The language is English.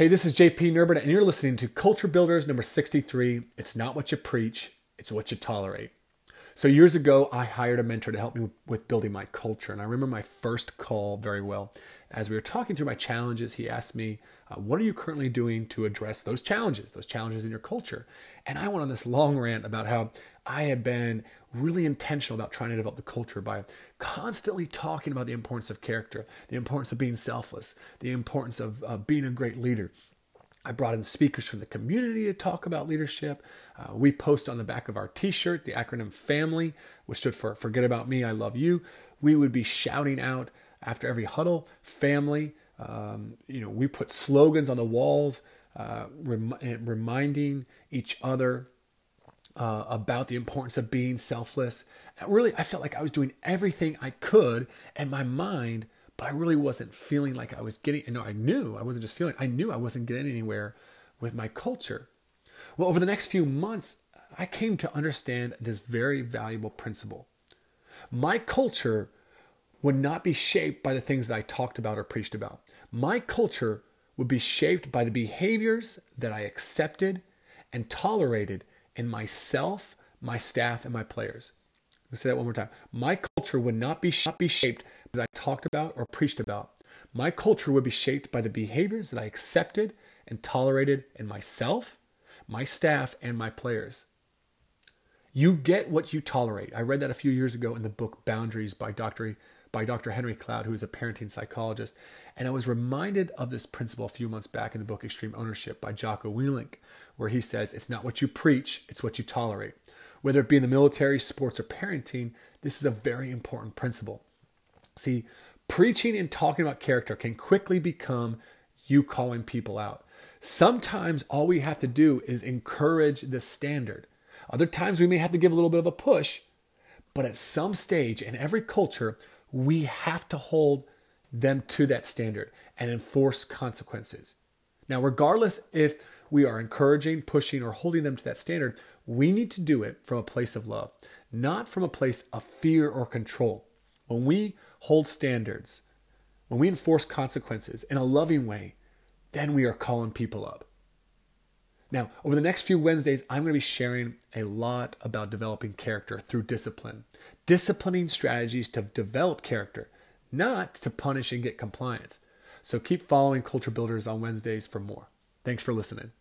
Hey, this is JP Nerbun, and you're listening to Culture Builders number 63. It's not what you preach, it's what you tolerate. So, years ago, I hired a mentor to help me with building my culture. And I remember my first call very well. As we were talking through my challenges, he asked me, uh, What are you currently doing to address those challenges, those challenges in your culture? And I went on this long rant about how I had been really intentional about trying to develop the culture by constantly talking about the importance of character, the importance of being selfless, the importance of uh, being a great leader. I brought in speakers from the community to talk about leadership. Uh, we post on the back of our t shirt the acronym FAMILY, which stood for Forget About Me, I Love You. We would be shouting out after every huddle, family. Um, you know, we put slogans on the walls, uh, rem- reminding each other uh, about the importance of being selfless. And really, I felt like I was doing everything I could and my mind, but I really wasn't feeling like I was getting. You know, I knew I wasn't just feeling. I knew I wasn't getting anywhere with my culture. Well, over the next few months, I came to understand this very valuable principle. My culture would not be shaped by the things that I talked about or preached about. My culture would be shaped by the behaviors that I accepted and tolerated in myself, my staff, and my players. Let me say that one more time. My culture would not be, not be shaped as I talked about or preached about. My culture would be shaped by the behaviors that I accepted and tolerated in myself, my staff, and my players. You get what you tolerate. I read that a few years ago in the book Boundaries by Dr. by Dr. Henry Cloud, who is a parenting psychologist. And I was reminded of this principle a few months back in the book Extreme Ownership by Jocko Willink, where he says, It's not what you preach, it's what you tolerate. Whether it be in the military, sports, or parenting, this is a very important principle. See, preaching and talking about character can quickly become you calling people out. Sometimes all we have to do is encourage the standard. Other times we may have to give a little bit of a push, but at some stage in every culture, we have to hold them to that standard and enforce consequences. Now, regardless if we are encouraging, pushing, or holding them to that standard, we need to do it from a place of love, not from a place of fear or control. When we hold standards, when we enforce consequences in a loving way, then we are calling people up. Now, over the next few Wednesdays, I'm going to be sharing a lot about developing character through discipline, disciplining strategies to develop character, not to punish and get compliance. So keep following Culture Builders on Wednesdays for more. Thanks for listening.